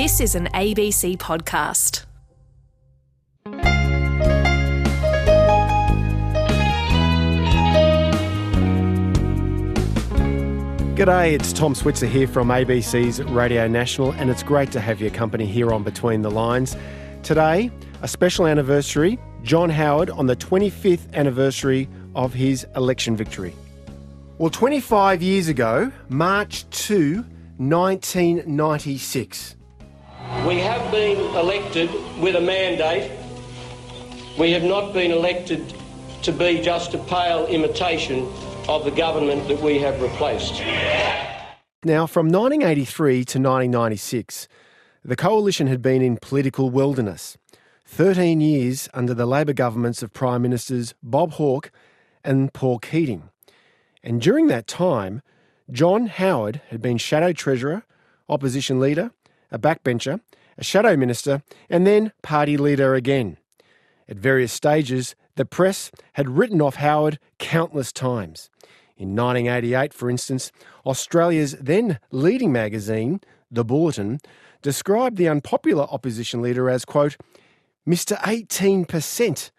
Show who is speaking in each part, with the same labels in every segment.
Speaker 1: This is an ABC podcast.
Speaker 2: G'day, it's Tom Switzer here from ABC's Radio National, and it's great to have your company here on Between the Lines. Today, a special anniversary John Howard on the 25th anniversary of his election victory. Well, 25 years ago, March 2, 1996.
Speaker 3: We have been elected with a mandate. We have not been elected to be just a pale imitation of the government that we have replaced.
Speaker 2: Now, from 1983 to 1996, the coalition had been in political wilderness. 13 years under the Labor governments of Prime Ministers Bob Hawke and Paul Keating. And during that time, John Howard had been Shadow Treasurer, Opposition Leader, a backbencher, a Shadow Minister, and then Party Leader again. At various stages, the press had written off Howard countless times. In 1988, for instance, Australia's then leading magazine, The Bulletin, described the unpopular opposition leader as, quote, Mr. 18%,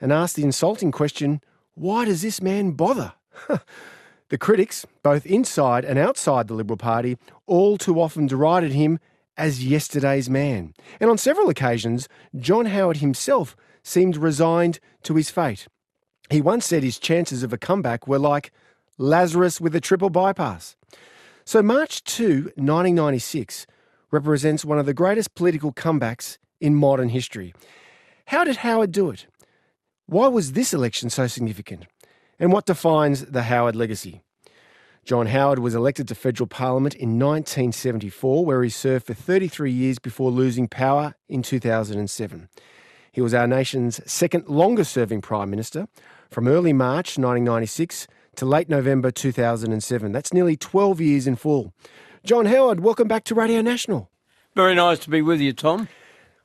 Speaker 2: and asked the insulting question, why does this man bother? the critics, both inside and outside the Liberal Party, all too often derided him as yesterday's man. And on several occasions, John Howard himself seemed resigned to his fate. He once said his chances of a comeback were like Lazarus with a triple bypass. So, March 2, 1996, represents one of the greatest political comebacks in modern history. How did Howard do it? Why was this election so significant? And what defines the Howard legacy? John Howard was elected to federal parliament in 1974, where he served for 33 years before losing power in 2007. He was our nation's second longest serving Prime Minister from early March 1996 to late November 2007. That's nearly 12 years in full. John Howard, welcome back to Radio National.
Speaker 3: Very nice to be with you, Tom.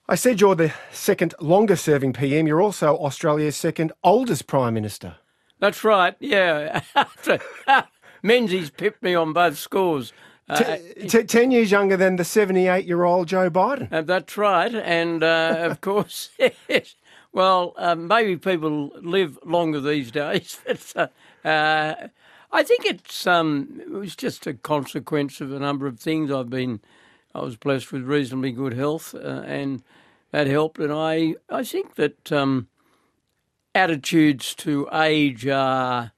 Speaker 2: I said you're the second longest serving PM. You're also Australia's second oldest Prime Minister.
Speaker 3: That's right, yeah. Menzies pipped me on both scores.
Speaker 2: Uh, t- t- ten years younger than the 78 year old Joe Biden.
Speaker 3: Uh, that's right. And uh, of course, yes. well, um, maybe people live longer these days. But, uh, uh, I think it's um, it was just a consequence of a number of things. I've been, I was blessed with reasonably good health, uh, and that helped. And I, I think that um, attitudes to age are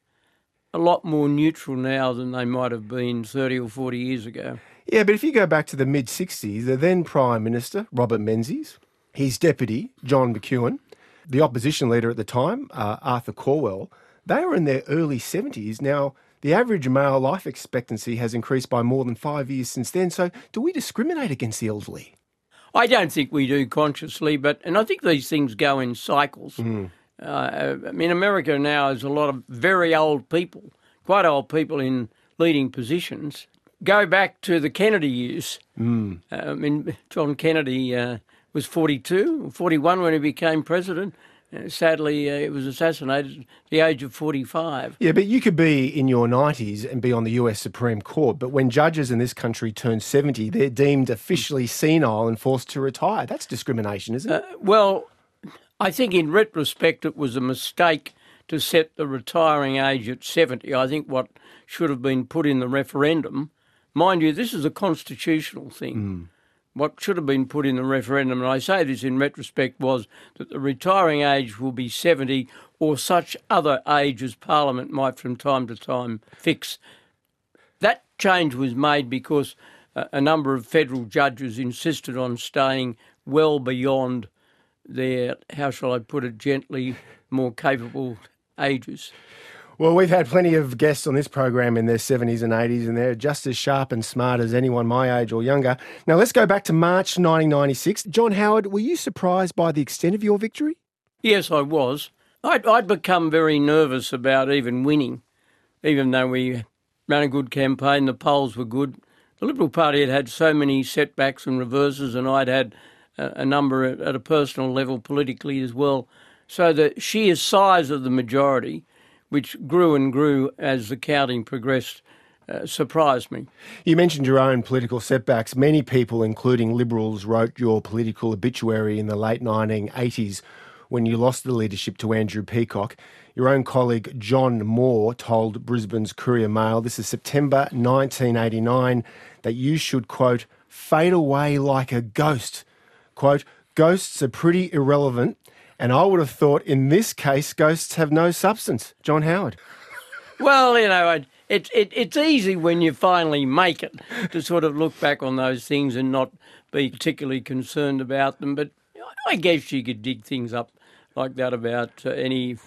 Speaker 3: a lot more neutral now than they might have been 30 or 40 years ago.
Speaker 2: Yeah, but if you go back to the mid 60s, the then Prime Minister, Robert Menzies, his deputy, John McEwen, the opposition leader at the time, uh, Arthur Calwell, they were in their early 70s. Now, the average male life expectancy has increased by more than five years since then. So, do we discriminate against the elderly?
Speaker 3: I don't think we do consciously, but and I think these things go in cycles. Mm. Uh, I mean, America now has a lot of very old people, quite old people in leading positions. Go back to the Kennedy years. Mm. Uh, I mean, John Kennedy uh, was 42, 41 when he became president. Uh, sadly, uh, he was assassinated at the age of 45.
Speaker 2: Yeah, but you could be in your 90s and be on the US Supreme Court. But when judges in this country turn 70, they're deemed officially senile and forced to retire. That's discrimination, isn't it?
Speaker 3: Uh, well, I think in retrospect it was a mistake to set the retiring age at 70. I think what should have been put in the referendum, mind you, this is a constitutional thing. Mm. What should have been put in the referendum, and I say this in retrospect, was that the retiring age will be 70 or such other age as Parliament might from time to time fix. That change was made because a number of federal judges insisted on staying well beyond their, how shall I put it gently, more capable ages.
Speaker 2: Well, we've had plenty of guests on this program in their 70s and 80s, and they're just as sharp and smart as anyone my age or younger. Now, let's go back to March 1996. John Howard, were you surprised by the extent of your victory?
Speaker 3: Yes, I was. I'd, I'd become very nervous about even winning, even though we ran a good campaign, the polls were good. The Liberal Party had had so many setbacks and reverses, and I'd had a number at a personal level politically as well. So the sheer size of the majority, which grew and grew as the counting progressed, uh, surprised me.
Speaker 2: You mentioned your own political setbacks. Many people, including Liberals, wrote your political obituary in the late 1980s when you lost the leadership to Andrew Peacock. Your own colleague John Moore told Brisbane's Courier Mail, this is September 1989, that you should, quote, fade away like a ghost. Quote, ghosts are pretty irrelevant, and I would have thought in this case, ghosts have no substance. John Howard.
Speaker 3: Well, you know, it, it, it's easy when you finally make it to sort of look back on those things and not be particularly concerned about them. But I guess you could dig things up like that about uh, any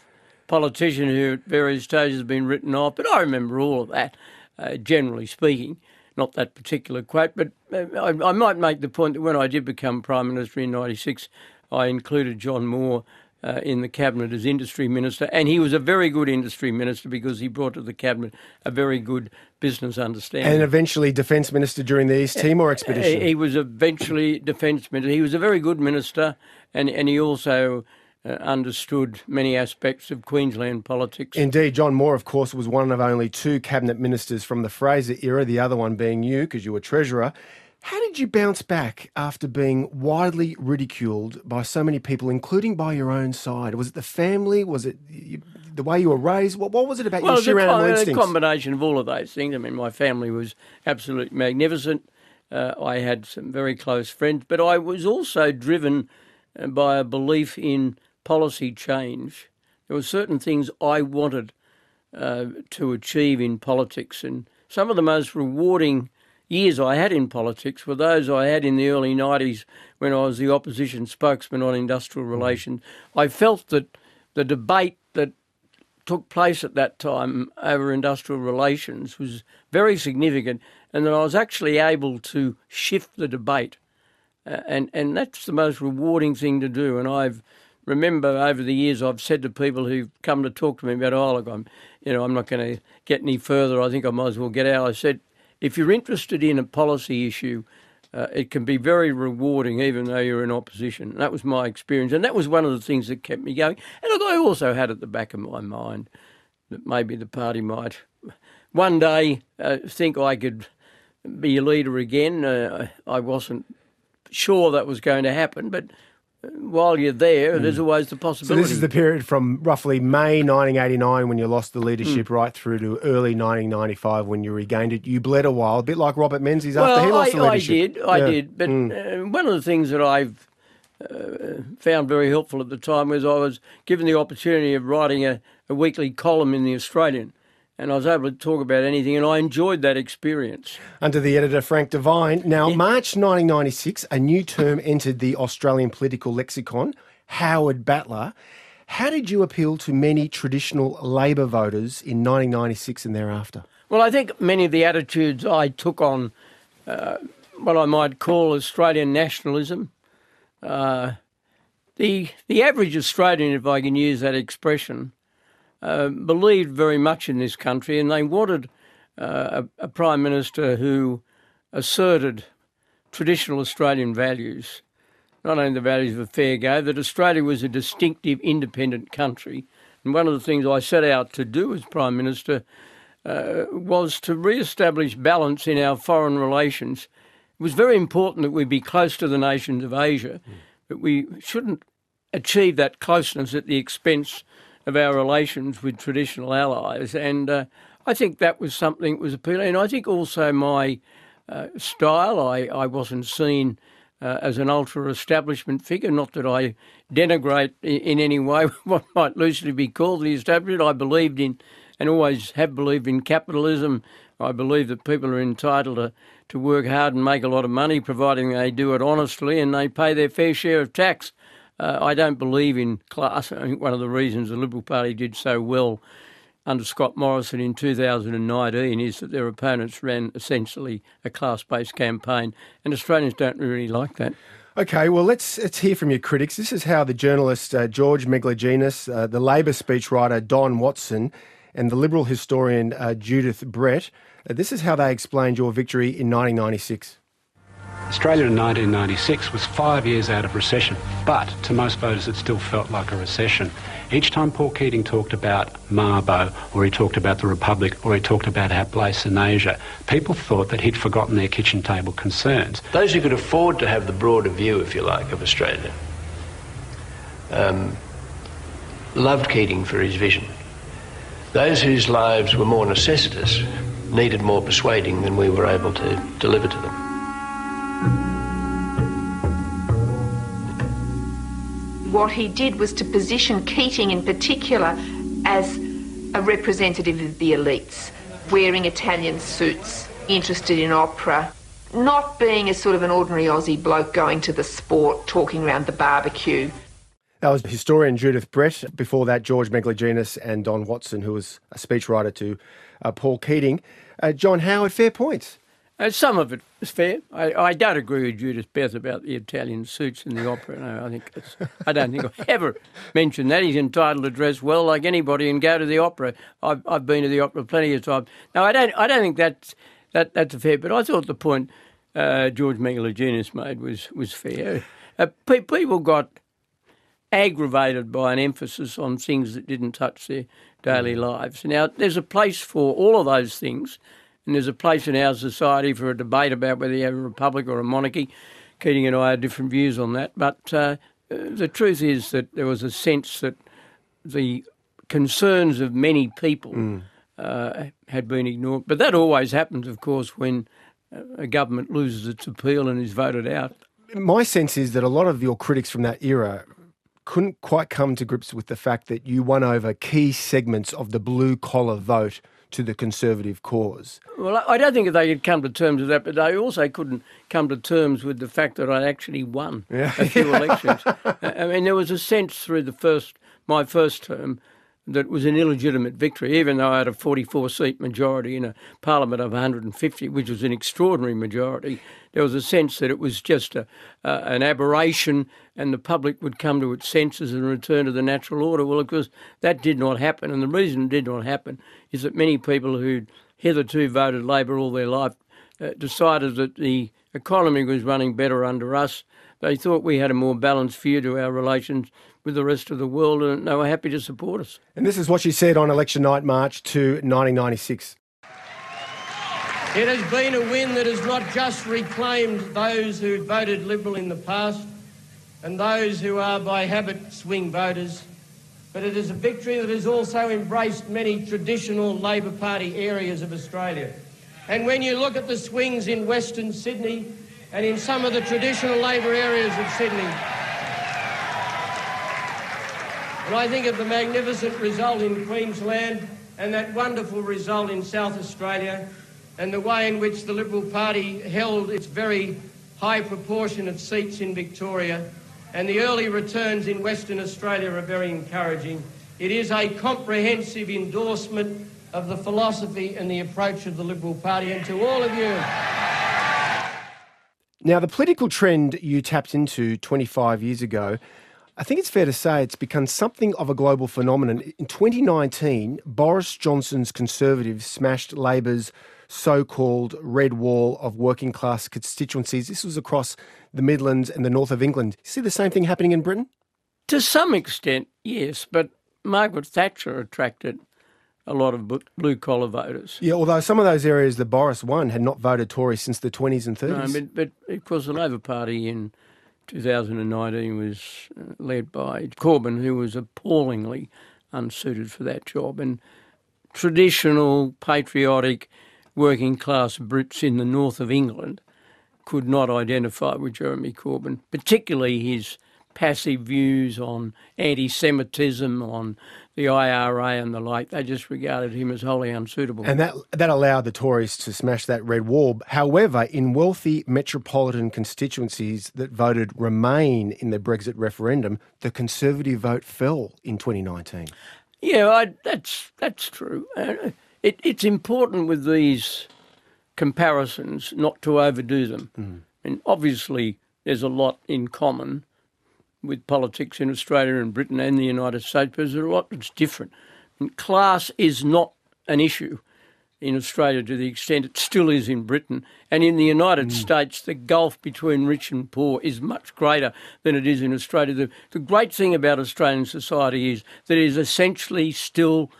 Speaker 3: politician who at various stages has been written off. But I remember all of that, uh, generally speaking. Not that particular quote, but uh, I, I might make the point that when I did become Prime Minister in 96, I included John Moore uh, in the cabinet as industry minister, and he was a very good industry minister because he brought to the cabinet a very good business understanding.
Speaker 2: And eventually defence minister during the East Timor expedition.
Speaker 3: He was eventually defence minister. He was a very good minister, and and he also. Uh, understood many aspects of Queensland politics.
Speaker 2: Indeed, John Moore, of course, was one of only two cabinet ministers from the Fraser era, the other one being you, because you were treasurer. How did you bounce back after being widely ridiculed by so many people, including by your own side? Was it the family? Was it you, the way you were raised? What, what was it about
Speaker 3: well,
Speaker 2: your sheer animal
Speaker 3: a
Speaker 2: instincts?
Speaker 3: combination of all of those things. I mean, my family was absolutely magnificent. Uh, I had some very close friends, but I was also driven uh, by a belief in policy change. There were certain things I wanted uh, to achieve in politics, and some of the most rewarding years I had in politics were those I had in the early 90s when I was the opposition spokesman on industrial mm. relations. I felt that the debate that took place at that time over industrial relations was very significant and that I was actually able to shift the debate. Uh, and, and that's the most rewarding thing to do. And I've remember over the years I've said to people who've come to talk to me about, oh, look, I'm, you know, I'm not going to get any further. I think I might as well get out. I said, if you're interested in a policy issue, uh, it can be very rewarding, even though you're in opposition. That was my experience, and that was one of the things that kept me going. And look, I also had at the back of my mind that maybe the party might one day uh, think I could be a leader again. Uh, I wasn't sure that was going to happen, but while you're there, mm. there's always the possibility.
Speaker 2: So this is the period from roughly May 1989 when you lost the leadership mm. right through to early 1995 when you regained it. You bled a while, a bit like Robert Menzies
Speaker 3: well,
Speaker 2: after he lost
Speaker 3: I,
Speaker 2: the leadership.
Speaker 3: I did, I did. But mm. uh, one of the things that I've uh, found very helpful at the time was I was given the opportunity of writing a, a weekly column in the Australian and I was able to talk about anything, and I enjoyed that experience.
Speaker 2: Under the editor Frank Devine. Now, March 1996, a new term entered the Australian political lexicon Howard Battler. How did you appeal to many traditional Labor voters in 1996 and thereafter?
Speaker 3: Well, I think many of the attitudes I took on uh, what I might call Australian nationalism. Uh, the the average Australian, if I can use that expression, uh, believed very much in this country, and they wanted uh, a, a, prime minister who asserted traditional Australian values, not only the values of a fair go, that Australia was a distinctive, independent country. And one of the things I set out to do as prime minister uh, was to re-establish balance in our foreign relations. It was very important that we be close to the nations of Asia, mm. but we shouldn't achieve that closeness at the expense of our relations with traditional allies. And uh, I think that was something that was appealing. And I think also my uh, style, I, I wasn't seen uh, as an ultra establishment figure, not that I denigrate in, in any way what might loosely be called the establishment. I believed in and always have believed in capitalism. I believe that people are entitled to, to work hard and make a lot of money, providing they do it honestly and they pay their fair share of tax. Uh, I don't believe in class. I think one of the reasons the Liberal Party did so well under Scott Morrison in 2019 is that their opponents ran essentially a class based campaign, and Australians don't really like that.
Speaker 2: Okay, well, let's, let's hear from your critics. This is how the journalist uh, George Megalogenis, uh, the Labor speechwriter Don Watson, and the Liberal historian uh, Judith Brett, uh, this is how they explained your victory in 1996.
Speaker 4: Australia in 1996 was five years out of recession, but to most voters it still felt like a recession. Each time Paul Keating talked about Mabo, or he talked about the Republic, or he talked about our place in Asia, people thought that he'd forgotten their kitchen table concerns.
Speaker 5: Those who could afford to have the broader view, if you like, of Australia, um, loved Keating for his vision. Those whose lives were more necessitous needed more persuading than we were able to deliver to them.
Speaker 6: What he did was to position Keating in particular as a representative of the elites, wearing Italian suits, interested in opera, not being a sort of an ordinary Aussie bloke going to the sport, talking around the barbecue.
Speaker 2: That was historian Judith Brett. Before that, George Megalogenis and Don Watson, who was a speechwriter to uh, Paul Keating. Uh, John Howard, fair points.
Speaker 3: Uh, some of it is fair. I, I, don't agree with Judith Brett about the Italian suits in the opera. No, I think it's, I don't think I've ever mentioned that. He's entitled to dress well like anybody and go to the opera. I've, I've been to the opera plenty of times. No, I don't. I don't think that's that that's fair. But I thought the point uh, George Megalogenis made was was fair. Uh, pe- people got aggravated by an emphasis on things that didn't touch their daily mm. lives. Now, there's a place for all of those things and there's a place in our society for a debate about whether you have a republic or a monarchy. Keating and I have different views on that, but uh, the truth is that there was a sense that the concerns of many people mm. uh, had been ignored. But that always happens, of course, when a government loses its appeal and is voted out.
Speaker 2: My sense is that a lot of your critics from that era couldn't quite come to grips with the fact that you won over key segments of the blue collar vote to the Conservative cause.
Speaker 3: Well, I don't think they could come to terms with that, but they also couldn't come to terms with the fact that I actually won yeah. a few elections. I mean, there was a sense through the first my first term that was an illegitimate victory, even though I had a 44 seat majority in a parliament of 150, which was an extraordinary majority. There was a sense that it was just a, uh, an aberration and the public would come to its senses and return to the natural order. Well, of course, that did not happen. And the reason it did not happen is that many people who'd hitherto voted Labor all their life uh, decided that the economy was running better under us. They thought we had a more balanced view to our relations with the rest of the world, and they were happy to support us.
Speaker 2: And this is what she said on election night, March to 1996.
Speaker 3: It has been a win that has not just reclaimed those who voted Liberal in the past and those who are by habit swing voters, but it is a victory that has also embraced many traditional Labor Party areas of Australia. And when you look at the swings in Western Sydney and in some of the traditional Labor areas of Sydney, and I think of the magnificent result in Queensland and that wonderful result in South Australia and the way in which the Liberal Party held its very high proportion of seats in Victoria and the early returns in Western Australia are very encouraging. It is a comprehensive endorsement of the philosophy and the approach of the Liberal Party and to all of you.
Speaker 2: Now, the political trend you tapped into 25 years ago I think it's fair to say it's become something of a global phenomenon. In 2019, Boris Johnson's Conservatives smashed Labor's so called red wall of working class constituencies. This was across the Midlands and the north of England. You see the same thing happening in Britain?
Speaker 3: To some extent, yes, but Margaret Thatcher attracted a lot of blue collar voters.
Speaker 2: Yeah, although some of those areas that Boris won had not voted Tory since the 20s and 30s.
Speaker 3: No, but, but of course, the Labor Party in 2019 was uh, led by Corbyn, who was appallingly unsuited for that job. And traditional, patriotic, working class Brits in the north of England could not identify with Jeremy Corbyn, particularly his passive views on anti Semitism, on the IRA and the like. They just regarded him as wholly unsuitable.
Speaker 2: And that, that allowed the Tories to smash that red wall. However, in wealthy metropolitan constituencies that voted Remain in the Brexit referendum, the Conservative vote fell in 2019.
Speaker 3: Yeah, I, that's, that's true. Uh, it, it's important with these comparisons not to overdo them. Mm. And obviously, there's a lot in common with politics in Australia and Britain and the United States, but there's a lot that's different. And class is not an issue in Australia to the extent it still is in Britain. And in the United hmm. States, the gulf between rich and poor is much greater than it is in Australia. The, the great thing about Australian society is that it is essentially still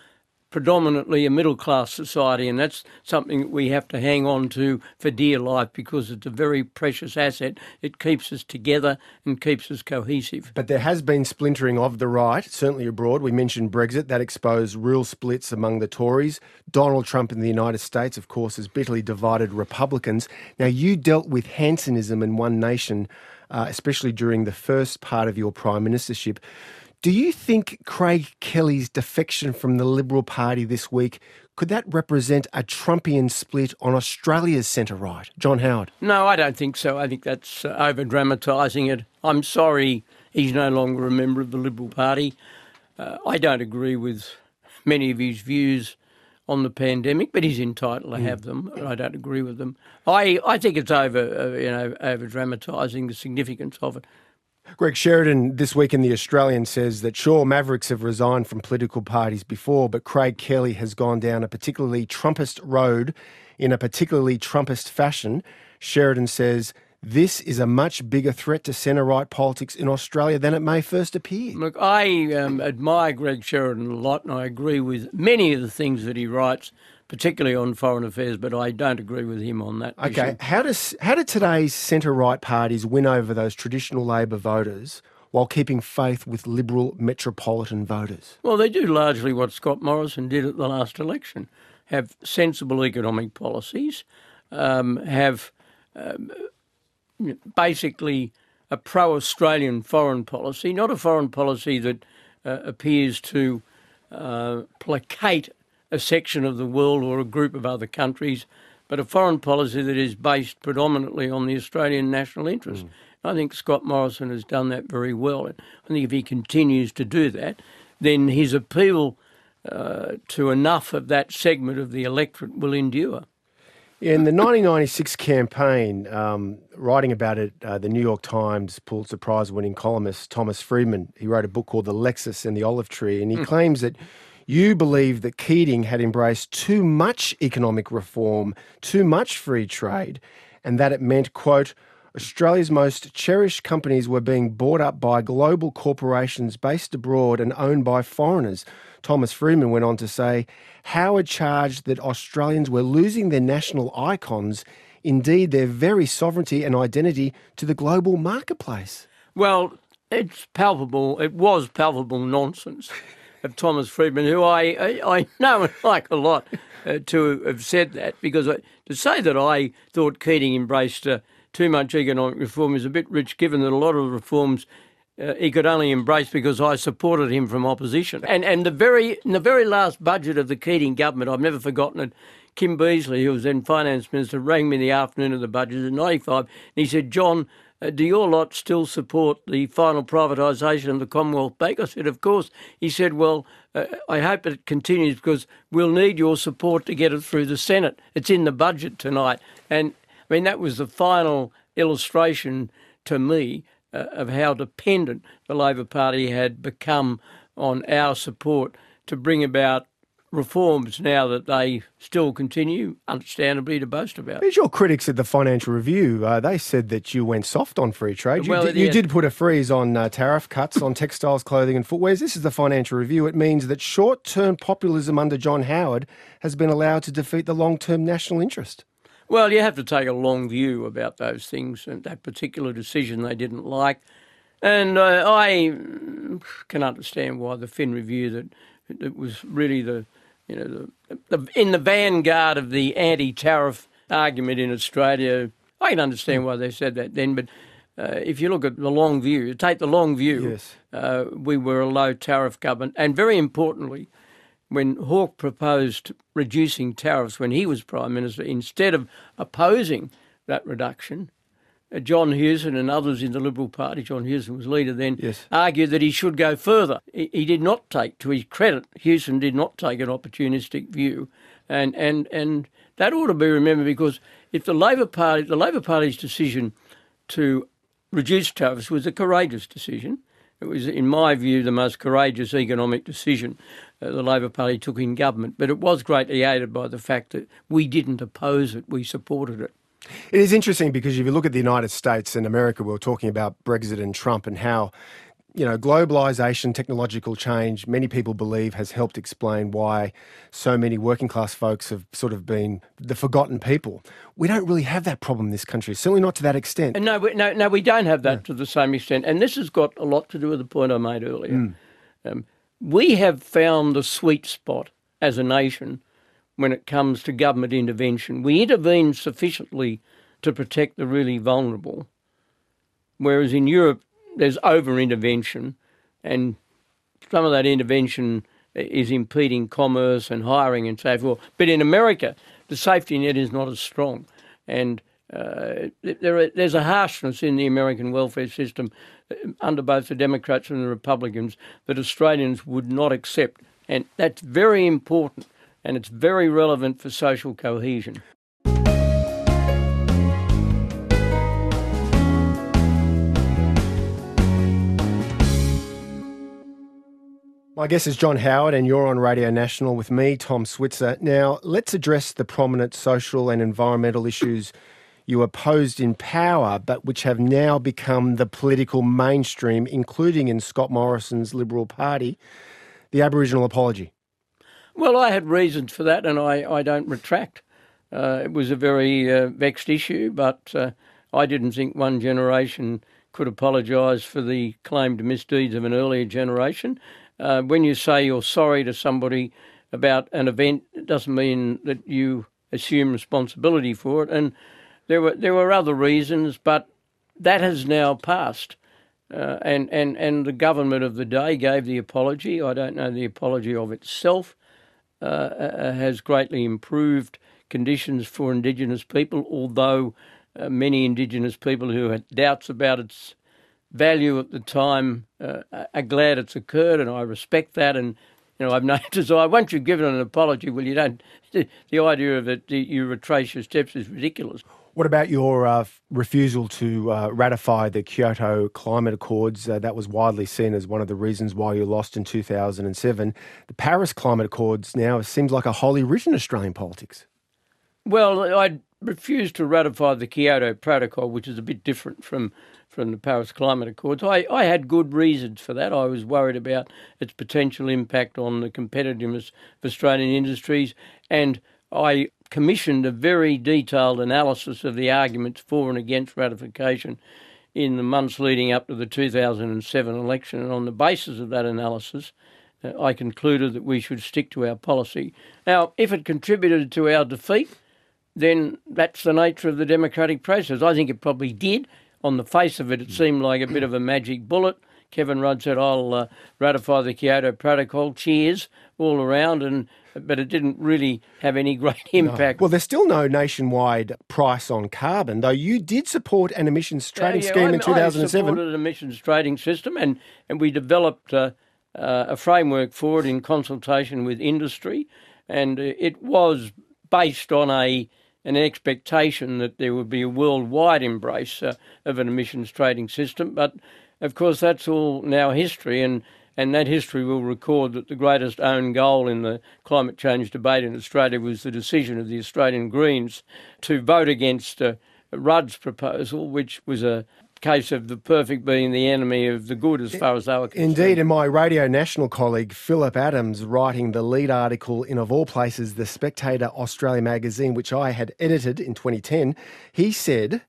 Speaker 3: predominantly a middle class society, and that's something that we have to hang on to for dear life because it's a very precious asset. It keeps us together and keeps us cohesive.
Speaker 2: But there has been splintering of the right, certainly abroad. We mentioned Brexit, that exposed real splits among the Tories. Donald Trump in the United States, of course, has bitterly divided Republicans. Now, you dealt with Hansonism in One Nation, uh, especially during the first part of your prime ministership. Do you think Craig Kelly's defection from the Liberal Party this week could that represent a Trumpian split on Australia's centre right? John Howard.
Speaker 3: No, I don't think so. I think that's uh, over dramatising it. I'm sorry he's no longer a member of the Liberal Party. Uh, I don't agree with many of his views on the pandemic, but he's entitled to have them. I don't agree with them. I, I think it's over, uh, you know, over dramatising the significance of it.
Speaker 2: Greg Sheridan this week in The Australian says that sure, Mavericks have resigned from political parties before, but Craig Kelly has gone down a particularly Trumpist road in a particularly Trumpist fashion. Sheridan says this is a much bigger threat to centre right politics in Australia than it may first appear.
Speaker 3: Look, I um, admire Greg Sheridan a lot, and I agree with many of the things that he writes, particularly on foreign affairs. But I don't agree with him on that.
Speaker 2: Okay,
Speaker 3: issue.
Speaker 2: how does how do today's centre right parties win over those traditional Labor voters while keeping faith with Liberal metropolitan voters?
Speaker 3: Well, they do largely what Scott Morrison did at the last election: have sensible economic policies, um, have um, basically a pro-Australian foreign policy, not a foreign policy that uh, appears to uh, placate a section of the world or a group of other countries, but a foreign policy that is based predominantly on the Australian national interest. I think Scott Morrison has done that very well. And I think if he continues to do that, then his appeal uh, to enough of that segment of the electorate will endure.
Speaker 2: In the 1996 campaign, um, writing about it, uh, the New York Times Pulitzer Prize winning columnist Thomas Friedman, he wrote a book called The Lexus and the Olive Tree, and he claims that you believe that Keating had embraced too much economic reform, too much free trade, and that it meant, quote, Australia's most cherished companies were being bought up by global corporations based abroad and owned by foreigners. Thomas Friedman went on to say, Howard charged that Australians were losing their national icons, indeed their very sovereignty and identity, to the global marketplace.
Speaker 3: Well, it's palpable. It was palpable nonsense of Thomas Friedman, who I I, know and like a lot, uh, to have said that because I, to say that I thought Keating embraced uh, too much economic reform is a bit rich, given that a lot of reforms. Uh, he could only embrace because I supported him from opposition. And and the very the very last budget of the Keating government, I've never forgotten it. Kim Beazley, who was then finance minister, rang me the afternoon of the budget in '95, and he said, "John, uh, do your lot still support the final privatisation of the Commonwealth Bank? I said, of course. He said, well, uh, I hope it continues because we'll need your support to get it through the Senate. It's in the budget tonight. And I mean, that was the final illustration to me uh, of how dependent the Labor Party had become on our support to bring about reforms now that they still continue, understandably, to boast about.
Speaker 2: Here's your critics at the Financial Review. Uh, they said that you went soft on free trade. You,
Speaker 3: Well,
Speaker 2: did, you did put a freeze on uh, tariff cuts on textiles, clothing, and footwear. This is the Financial Review. It means that short term populism under John Howard has been allowed to defeat the long term national interest.
Speaker 3: Well, you have to take a long view about those things and that particular decision they didn't like. And uh, I can understand why the Fin Review that it was really the you know the, the in the vanguard of the anti-tariff argument in Australia. I can understand why they said that then, but uh, if you look at the long view, take the long view.
Speaker 2: Yes.
Speaker 3: Uh, we were a low tariff government, and very importantly, when Hawke proposed reducing tariffs when he was Prime Minister, instead of opposing that reduction, John Hewson and others in the Liberal Party, John Hewson was leader then,
Speaker 2: Yes.
Speaker 3: argued that he should go further. He, he did not take, to his credit, Hewson did not take an opportunistic view. And, and, and that ought to be remembered because if the Labor Party, the Labor Party's decision to reduce tariffs was a courageous decision. It was, in my view, the most courageous economic decision. uh, the Labor Party took in government. But it was greatly aided by the fact that we didn't oppose it, we supported it.
Speaker 2: It is interesting because if you look at the United States and America, we were talking about Brexit and Trump and how you know, globalization, technological change, many people believe has helped explain why so many working class folks have sort of been the forgotten people. We don't really have that problem in this country, certainly not to that extent.
Speaker 3: And no, we, no, no, we don't have that to the same extent. And this has got a lot to do with the point I made earlier. Mm. Um, we have found the sweet spot as a nation when it comes to government intervention. We intervene sufficiently to protect the really vulnerable, whereas in Europe, there's over intervention, and some of that intervention is impeding commerce and hiring and so forth. But in America, the safety net is not as strong, and uh, there are, there's a harshness in the American welfare system uh, under both the Democrats and the Republicans that Australians would not accept, and that's very important and it's very relevant for social cohesion.
Speaker 2: My guest is John Howard, and you're on Radio National with me, Tom Switzer. Now, let's address the prominent social and environmental issues you opposed in power, but which have now become the political mainstream, including in Scott Morrison's Liberal Party the Aboriginal apology.
Speaker 3: Well, I had reasons for that, and I, I don't retract. Uh, it was a very uh, vexed issue, but uh, I didn't think one generation could apologise for the claimed misdeeds of an earlier generation. Uh, when you say you're sorry to somebody about an event, it doesn't mean that you assume responsibility for it. And there were there were other reasons, but that has now passed. Uh, and, and, and the government of the day gave the apology. I don't know the apology of itself uh, uh has greatly improved conditions for Indigenous people, although uh, many Indigenous people who had doubts about its value at the time uh, are glad it's occurred, and I respect that. And you know, I've no desire. Once you've given an apology, well, you don't. The idea of it, you retrace your steps, is ridiculous.
Speaker 2: What about your uh, refusal to uh, ratify the Kyoto Climate Accords? Uh, that was widely seen as one of the reasons why you lost in 2007. The Paris Climate Accords now seems like a wholly written Australian politics.
Speaker 3: Well, I refused to ratify the Kyoto Protocol, which is a bit different from from the Paris Climate Accords. I, I had good reasons for that. I was worried about its potential impact on the competitiveness of Australian industries, and I commissioned a very detailed analysis of the arguments for and against ratification in the months leading up to the 2007 election. And on the basis of that analysis, uh, I concluded that we should stick to our policy. Now, if it contributed to our defeat, then that's the nature of the democratic process. I think it probably did on the face of it, it seemed like a bit of a magic bullet. Kevin Rudd said, "I'll uh, ratify the Kyoto Protocol." Cheers all around, and but it didn't really have any great impact.
Speaker 2: No. Well, there's still no nationwide price on carbon, though. You did support an emissions trading
Speaker 3: uh, yeah,
Speaker 2: scheme
Speaker 3: I,
Speaker 2: in 2007. I
Speaker 3: supported an emissions trading system, and and we developed uh, uh, a framework for it in consultation with industry, and it was based on a an expectation that there would be a worldwide embrace uh, of an emissions trading system. But of course, that's all now history, and, and that history will record that the greatest own goal in the climate change debate in Australia was the decision of the Australian Greens to vote against uh, Rudd's proposal, which was a case of the perfect being the enemy of the good as far as they were concerned.
Speaker 2: Indeed, and my Radio National colleague Phillip Adams, writing the lead article in, of all places, The Spectator Australia magazine, which I had edited in 2010, he said,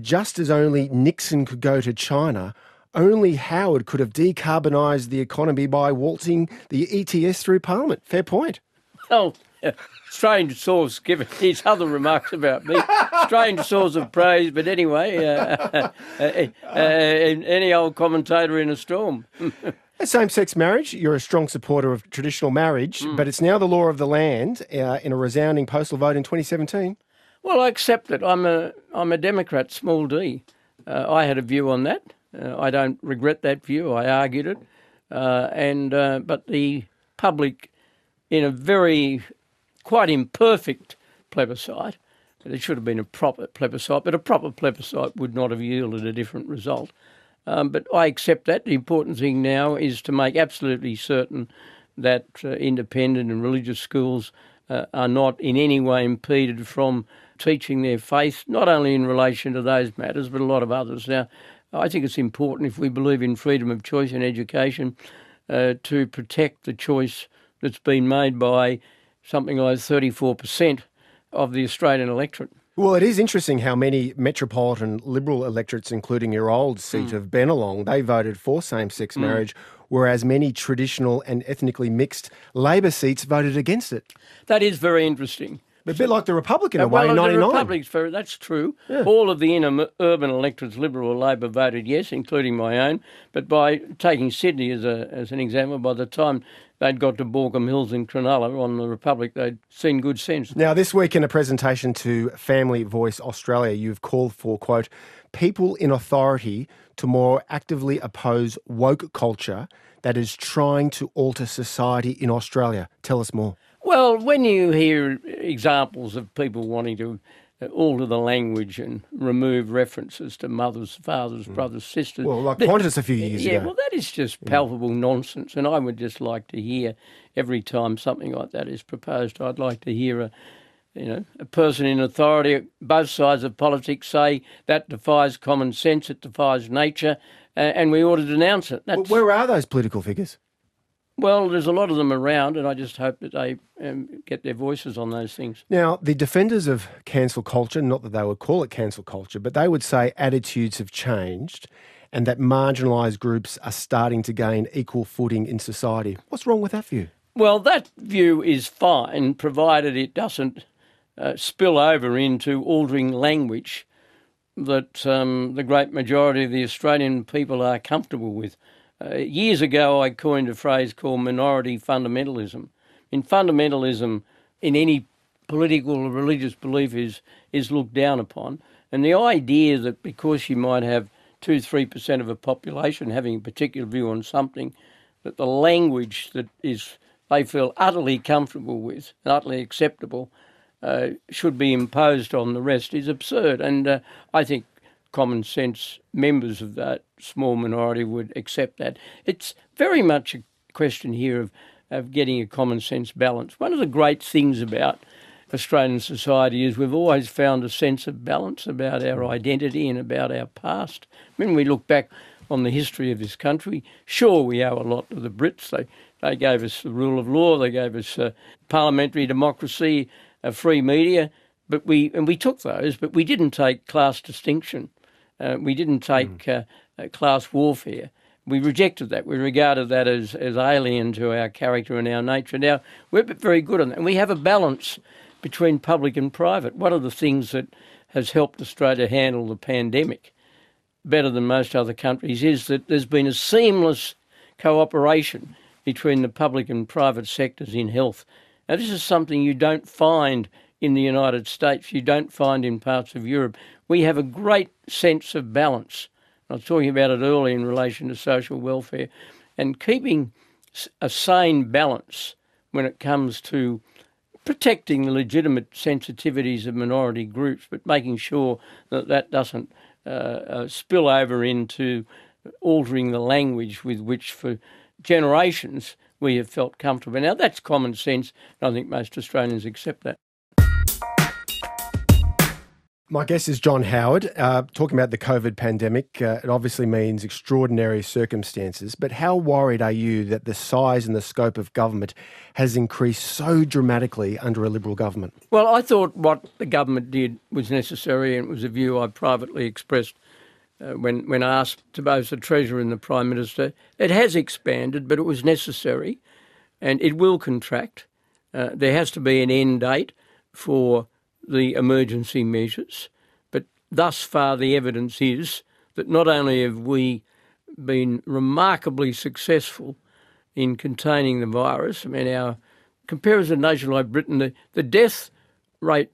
Speaker 2: just as only Nixon could go to China, only Howard could have decarbonised the economy by waltzing the ETS through Parliament. Fair point.
Speaker 3: Oh, strange source given his other remarks about me. Strange source of praise, but anyway, uh, uh, uh, any old commentator in a storm.
Speaker 2: Same sex marriage, you're a strong supporter of traditional marriage, mm. but it's now the law of the land uh, in a resounding postal vote in 2017.
Speaker 3: Well, I accept it. I'm a, I'm a Democrat, small d. Uh, I had a view on that. Uh, I don't regret that view. I argued it. and But the public, in a very quite imperfect plebiscite. it should have been a proper plebiscite, but a proper plebiscite would not have yielded a different result. Um, but I accept that. The important thing now is to make absolutely certain that uh, independent and religious schools uh, are not in any way impeded from teaching their faith, not only in relation to those matters, but a lot of others. Now, I think it's important if we believe in freedom of choice in education uh, to protect the choice that's been made by something like 34% of the Australian electorate.
Speaker 2: Well, it is interesting how many metropolitan Liberal electorates, including your old seat mm. of Bennelong, they voted for same sex mm. marriage, whereas many traditional and ethnically mixed Labor seats voted against it.
Speaker 3: That is very interesting.
Speaker 2: A bit like the Republican uh, well, in 99.
Speaker 3: The Republic's very, that's true. Yeah. All of the inner urban electorates, Liberal or Labor, voted yes, including my own. But by taking Sydney as, a, as an example, by the time they'd got to Baulkham Hills and Cronulla on the Republic, they'd seen good sense.
Speaker 2: Now, this week in a presentation to Family Voice Australia, you've called for, quote, people in authority to more actively oppose woke culture that is trying to alter society in Australia. Tell us more.
Speaker 3: Well, when you hear examples of people wanting to uh, alter the language and remove references to mothers, fathers, mm. brothers, sisters.
Speaker 2: Well, like Qantas a few years
Speaker 3: yeah,
Speaker 2: ago.
Speaker 3: Yeah, well, that is just palpable yeah. nonsense. And I would just like to hear every time something like that is proposed, I'd like to hear a, you know, a person in authority, both sides of politics say that defies common sense, it defies nature, uh, and we ought to denounce it.
Speaker 2: Well, where are those political figures?
Speaker 3: Well, there's a lot of them around, and I just hope that they um, get their voices on those things.
Speaker 2: Now, the defenders of cancel culture, not that they would call it cancel culture, but they would say attitudes have changed and that marginalised groups are starting to gain equal footing in society. What's wrong with that view?
Speaker 3: Well, that view is fine, provided it doesn't uh, spill over into altering language that um, the great majority of the Australian people are comfortable with. Uh, years ago, I coined a phrase called minority fundamentalism. In fundamentalism, in any political or religious belief, is is looked down upon, and the idea that because you might have two, three percent of a population having a particular view on something, that the language that is they feel utterly comfortable with utterly acceptable uh, should be imposed on the rest is absurd. And uh, I think common sense members of that small minority would accept that. It's very much a question here of, of getting a common sense balance. One of the great things about Australian society is we've always found a sense of balance about our identity and about our past. When we look back on the history of this country, sure, we owe a lot to the Brits. They, they gave us the rule of law, they gave us uh, parliamentary democracy, a free media, but we and we took those, but we didn't take class distinction. Uh, we didn't take mm. uh, class warfare. We rejected that. We regarded that as, as alien to our character and our nature. Now, we're very good on that. And we have a balance between public and private. One of the things that has helped Australia handle the pandemic better than most other countries is that there's been a seamless cooperation between the public and private sectors in health. Now, this is something you don't find in the United States, you don't find in parts of Europe we have a great sense of balance. I was talking about it earlier in relation to social welfare and keeping a sane balance when it comes to protecting the legitimate sensitivities of minority groups, but making sure that that doesn't uh, uh, spill over into altering the language with which, for generations, we have felt comfortable. Now, that's common sense, and I think most Australians accept that.
Speaker 2: My guest is John Howard, uh, talking about the COVID pandemic. Uh, it obviously means extraordinary circumstances, but how worried are you that the size and the scope of government has increased so dramatically under a Liberal government?
Speaker 3: Well, I thought what the government did was necessary, and it was a view I privately expressed uh, when, when asked to both the Treasurer and the Prime Minister. It has expanded, but it was necessary, and it will contract. Uh, there has to be an end date for the emergency measures, but thus far the evidence is that not only have we been remarkably successful in containing the virus, I mean, our comparison nation like Britain, the, the death rate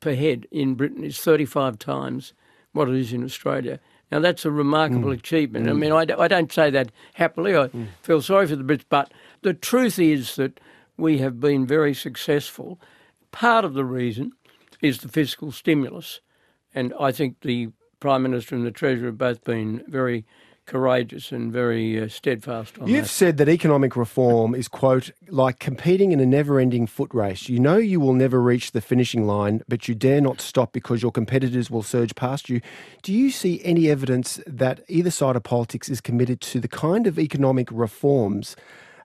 Speaker 3: per head in Britain is 35 times what it is in Australia. Now, that's a remarkable mm. achievement. Mm. I mean, I, I, don't say that happily. I mm. feel sorry for the Brits, but the truth is that we have been very successful. Part of the reason is the fiscal stimulus. And I think the Prime Minister and the Treasurer have both been very courageous and very uh, steadfast on
Speaker 2: You've
Speaker 3: that.
Speaker 2: said that economic reform is, quote, like competing in a never ending foot race. You know you will never reach the finishing line, but you dare not stop because your competitors will surge past you. Do you see any evidence that either side of politics is committed to the kind of economic reforms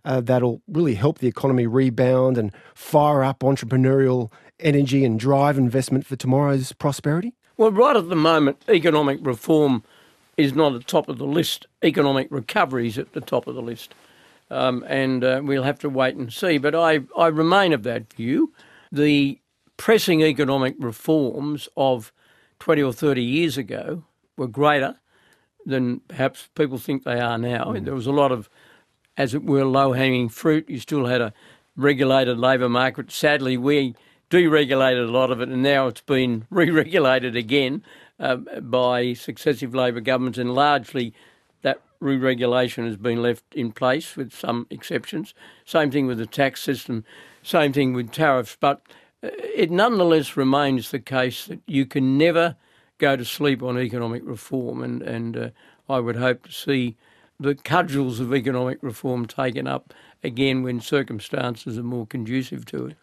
Speaker 2: uh, that'll really help the economy rebound and fire up entrepreneurial energy and drive investment for tomorrow's prosperity?
Speaker 3: Well, right at the moment, economic reform is not at the top of the list. Economic recovery is at the top of the list. Um, and uh, we'll have to wait and see. But I, I remain of that view. The pressing economic reforms of 20 or 30 years ago were greater than perhaps people think they are now. Mm. There was a lot of, as it were, low hanging fruit. You still had a regulated labour market. Sadly, we deregulated a lot of it, and now it's been re regulated again uh, by successive Labor governments, and largely that re regulation has been left in place with some exceptions. Same thing with the tax system, same thing with tariffs, but uh, it nonetheless remains the case that you can never go to sleep on economic reform, and, and uh, I would hope to see the cudgels of economic reform taken up again when circumstances are more conducive to it.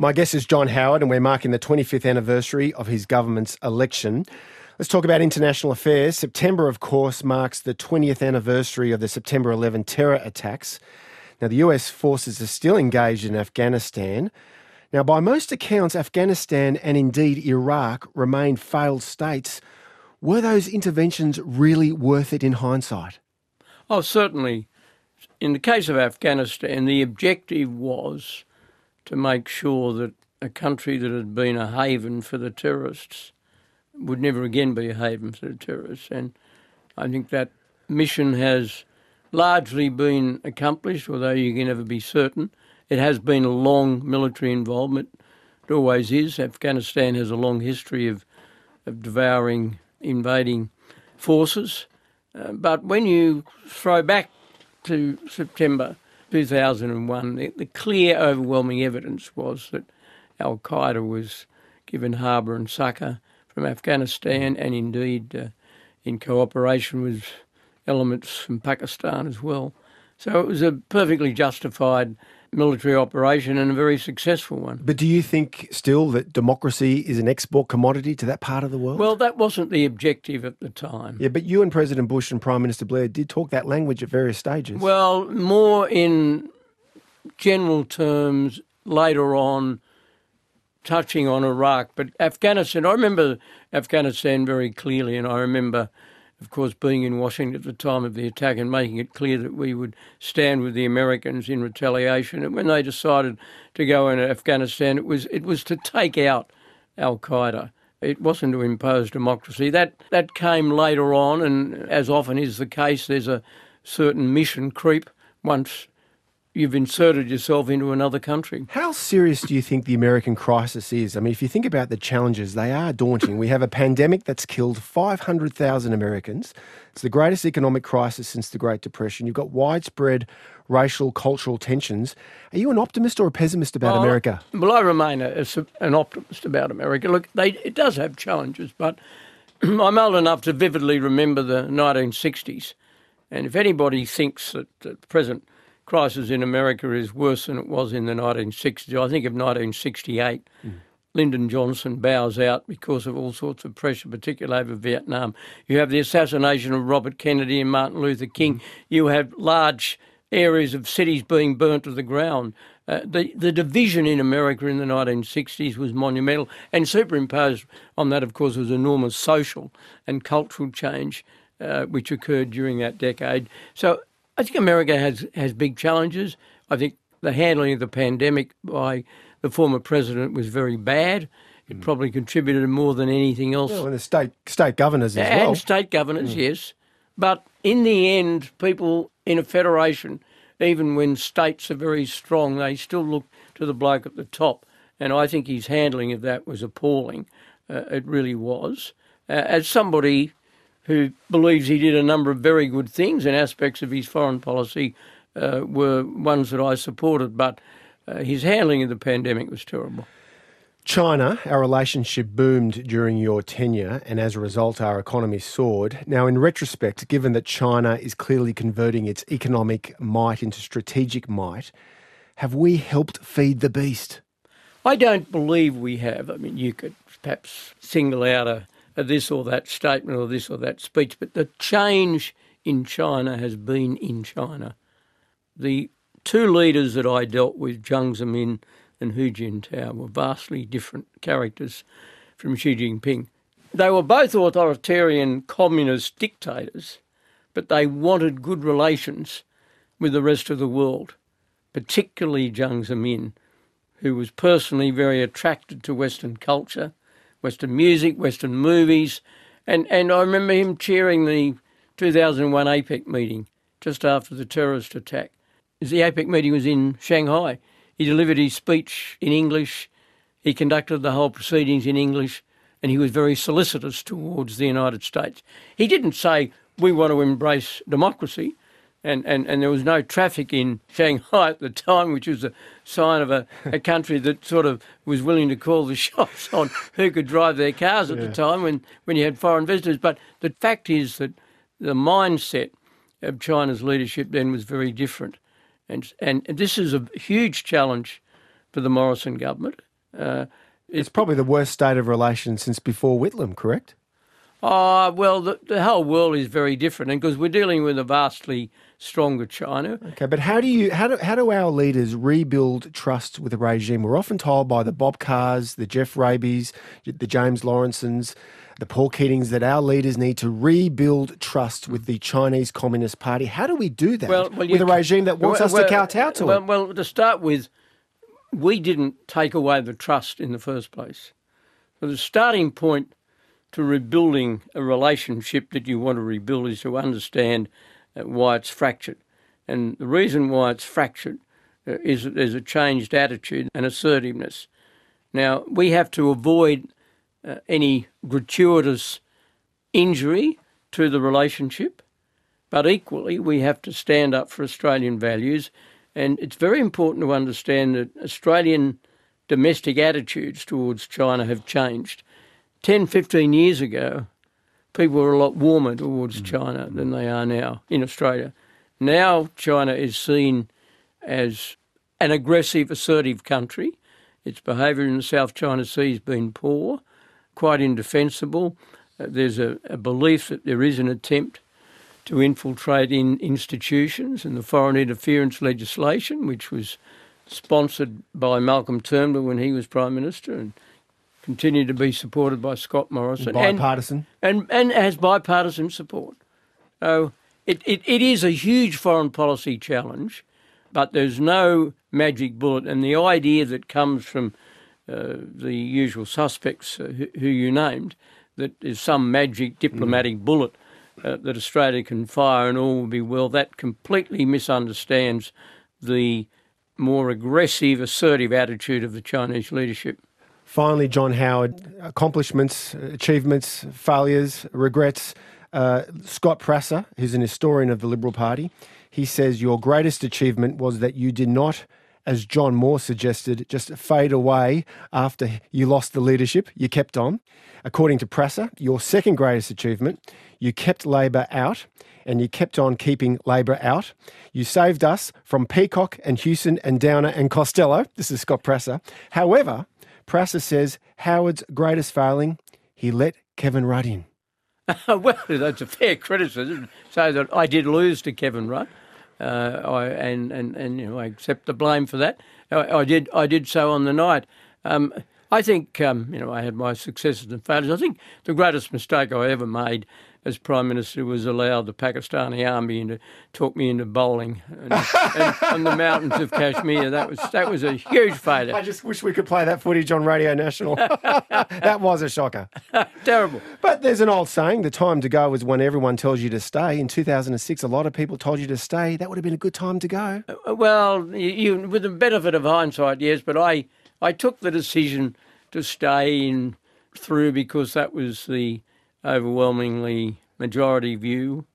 Speaker 2: My guest is John Howard, and we're marking the 25th anniversary of his government's election. Let's talk about international affairs. September, of course, marks the 20th anniversary of the September 11 terror attacks. Now, the US forces are still engaged in Afghanistan. Now, by most accounts, Afghanistan and indeed Iraq remain failed states. Were those interventions really worth it in hindsight?
Speaker 3: Oh, certainly. In the case of Afghanistan, the objective was to make sure that a country that had been a haven for the terrorists would never again be a haven for the terrorists. And I think that mission has largely been accomplished, although you can never be certain. It has been a long military involvement. It always is. Afghanistan has a long history of, of devouring, invading forces. Uh, but when you throw back to September 2001, the, the clear, overwhelming evidence was that Al Qaeda was given harbour and succour from Afghanistan and indeed uh, in cooperation with elements from Pakistan as well. So it was a perfectly justified military operation and a very successful one.
Speaker 2: But do you think still that democracy is an export commodity to that part of the world?
Speaker 3: Well, that wasn't the objective at the time.
Speaker 2: Yeah, but you and President Bush and Prime Minister Blair did talk that language at various stages.
Speaker 3: Well, more in general terms later on touching on Iraq, but Afghanistan, I remember Afghanistan very clearly, and I remember, of course, being in Washington at the time of the attack and making it clear that we would stand with the Americans in retaliation. And when they decided to go into Afghanistan, it was it was to take out Al Qaeda. It wasn't to impose democracy. That that came later on, and as often is the case, there's a certain mission creep once you've inserted yourself into another country.
Speaker 2: How serious do you think the American crisis is? I mean, if you think about the challenges, they are daunting. We have a pandemic that's killed 500,000 Americans. It's the greatest economic crisis since the Great Depression. You've got widespread racial, cultural tensions. Are you an optimist or a pessimist about
Speaker 3: well,
Speaker 2: America?
Speaker 3: Well, I remain a, a, an optimist about America. Look, they, it does have challenges, but I'm old enough to vividly remember the 1960s. And if anybody thinks that the present crisis in America is worse than it was in the 1960s. I think of 1968. Mm. Lyndon Johnson bows out because of all sorts of pressure, particularly over Vietnam. You have the assassination of Robert Kennedy and Martin Luther King. Mm. You have large areas of cities being burnt to the ground. Uh, the, the division in America in the 1960s was monumental, and superimposed on that, of course, was enormous social and cultural change uh, which occurred during that decade. So I think America has, has big challenges. I think the handling of the pandemic by the former president was very bad. It mm. probably contributed more than anything else.
Speaker 2: Well, and the state state governors as
Speaker 3: and
Speaker 2: well.
Speaker 3: And state governors, mm. yes. But in the end, people in a federation, even when states are very strong, they still look to the bloke at the top. And I think his handling of that was appalling. Uh, it really was. Uh, as somebody who believes he did a number of very good things and aspects of his foreign policy uh, were ones that I supported, but uh, his handling of the pandemic was terrible.
Speaker 2: China, our relationship boomed during your tenure, and as a result, our economy soared. Now, in retrospect, given that China is clearly converting its economic might into strategic might, have we helped feed the beast?
Speaker 3: I don't believe we have. I mean, you could perhaps single out a, a this or that statement or this or that speech, but the change in China has been in China. The two leaders that I dealt with, Jiang Zemin and Hu Jintao, were vastly different characters from Xi Jinping. They were both authoritarian communist dictators, but they wanted good relations with the rest of the world, particularly Jiang Zemin, who was personally very attracted to Western culture, Western music, Western movies, and, and I remember him chairing the 2001 APEC meeting just after the terrorist attack. The APEC meeting was in Shanghai. He delivered his speech in English. He conducted the whole proceedings in English, and he was very solicitous towards the United States. He didn't say, We want to embrace democracy. And, and, and there was no traffic in Shanghai at the time, which was a sign of a, a country that sort of was willing to call the shots on who could drive their cars at yeah. the time when, when you had foreign visitors. But the fact is that the mindset of China's leadership then was very different. And, and this is a huge challenge for the Morrison government.
Speaker 2: Uh, it's, it's, probably the worst state of relations since before Whitlam, correct?
Speaker 3: Uh, well, the, the whole world is very different, and because we're dealing with a vastly stronger China.
Speaker 2: Okay, but how do you how do how do our leaders rebuild trust with the regime? We're often told by the Bob Carrs, the Geoff Rabys, the James Laurencesons, the Paul Keatings that our leaders need to rebuild trust with the Chinese Communist Party. How do we do that well, well, with a regime that wants well, us to kowtow to
Speaker 3: well,
Speaker 2: it?
Speaker 3: Well, to start with, we didn't take away the trust in the first place. So the starting point to rebuilding a relationship that you want to rebuild is to understand uh, why it's fractured. And the reason why it's fractured uh, is that there's a changed attitude and assertiveness. Now, we have to avoid uh, any gratuitous injury to the relationship, but equally we have to stand up for Australian values. And it's very important to understand that Australian domestic attitudes towards China have changed. 10, 15 years ago, people were a lot warmer towards mm. China than they are now in Australia. Now, China is seen as an aggressive, assertive country. Its behaviour in the South China Sea has been poor quite indefensible. Uh, there's a, a, belief that there is an attempt to infiltrate in institutions and the foreign interference legislation, which was sponsored by Malcolm Turnbull when he was Prime Minister and continued to be supported by Scott Morrison.
Speaker 2: Bipartisan.
Speaker 3: And, and, and has bipartisan support. So it, it, it is a huge foreign policy challenge, but there's no magic bullet. And the idea that comes from uh, the usual suspects uh, who, who, you named, that there's some magic diplomatic mm. bullet uh, that Australia can fire and all will be well. That completely misunderstands the more aggressive, assertive attitude of the Chinese leadership.
Speaker 2: Finally, John Howard, accomplishments, achievements, failures, regrets. Uh, Scott Prasser, who's an historian of the Liberal Party, he says your greatest achievement was that you did not as John Moore suggested, just fade away after you lost the leadership. You kept on. According to Prasser, your second greatest achievement, you kept Labor out and you kept on keeping Labor out. You saved us from Peacock and Hewson and Downer and Costello. This is Scott Prasser. However, Prasser says Howard's greatest failing, he let Kevin Rudd in.
Speaker 3: well, that's a fair criticism. So that I did lose to Kevin Rudd. Uh, I, and, and, and you know I accept the blame for that. I, I did I did so on the night. Um, I think um, you know I had my successes and failures. I think the greatest mistake I ever made as Prime Minister was allowed the Pakistani army to talk me into bowling and, and on the mountains of Kashmir. That was that was a huge failure.
Speaker 2: I just wish we could play that footage on Radio National. that was a shocker.
Speaker 3: Terrible.
Speaker 2: But there's an old saying: the time to go is when everyone tells you to stay. In 2006, a lot of people told you to stay. That would have been a good time to go.
Speaker 3: Uh, well, you, you, with the benefit of hindsight, yes. But I I took the decision to stay in through because that was the overwhelmingly majority view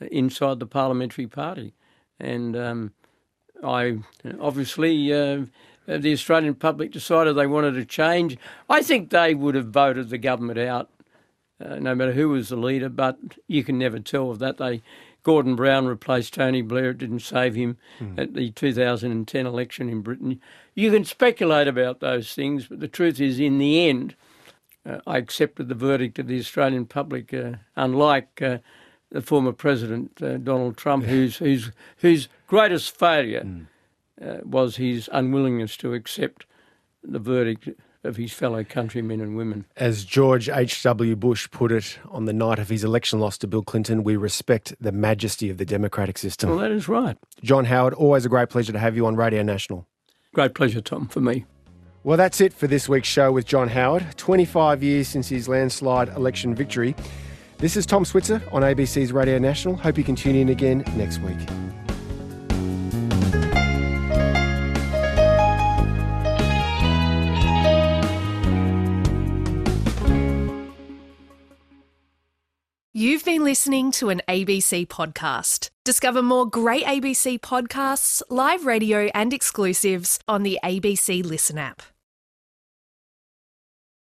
Speaker 3: inside the parliamentary party. And um, I obviously uh, the Australian public decided they wanted a change, I think they would have voted the government out, uh, no matter who was the leader. But you can never tell of that. They Gordon Brown replaced Tony Blair. It didn't save him mm. at the 2010 election in Britain. You can speculate about those things, but the truth is, in the end, uh, I accepted the verdict of the Australian public, uh, unlike uh, the former president uh, Donald Trump, whose whose whose greatest failure mm. was his unwillingness to accept the verdict of his fellow countrymen and women.
Speaker 2: As George H.W. Bush put it on the night of his election loss to Bill Clinton, we respect the majesty of the democratic system.
Speaker 3: Well, that is right.
Speaker 2: John Howard, always a great pleasure to have you on Radio National.
Speaker 3: Great pleasure, Tom, for me.
Speaker 2: Well, that's it for this week's show with John Howard. 25 years since his landslide election victory. This is Tom Switzer on ABC's Radio National. Hope you can tune in again next week.
Speaker 1: You've been listening to an ABC podcast. Discover more great ABC podcasts, live radio, and exclusives on the ABC Listen app.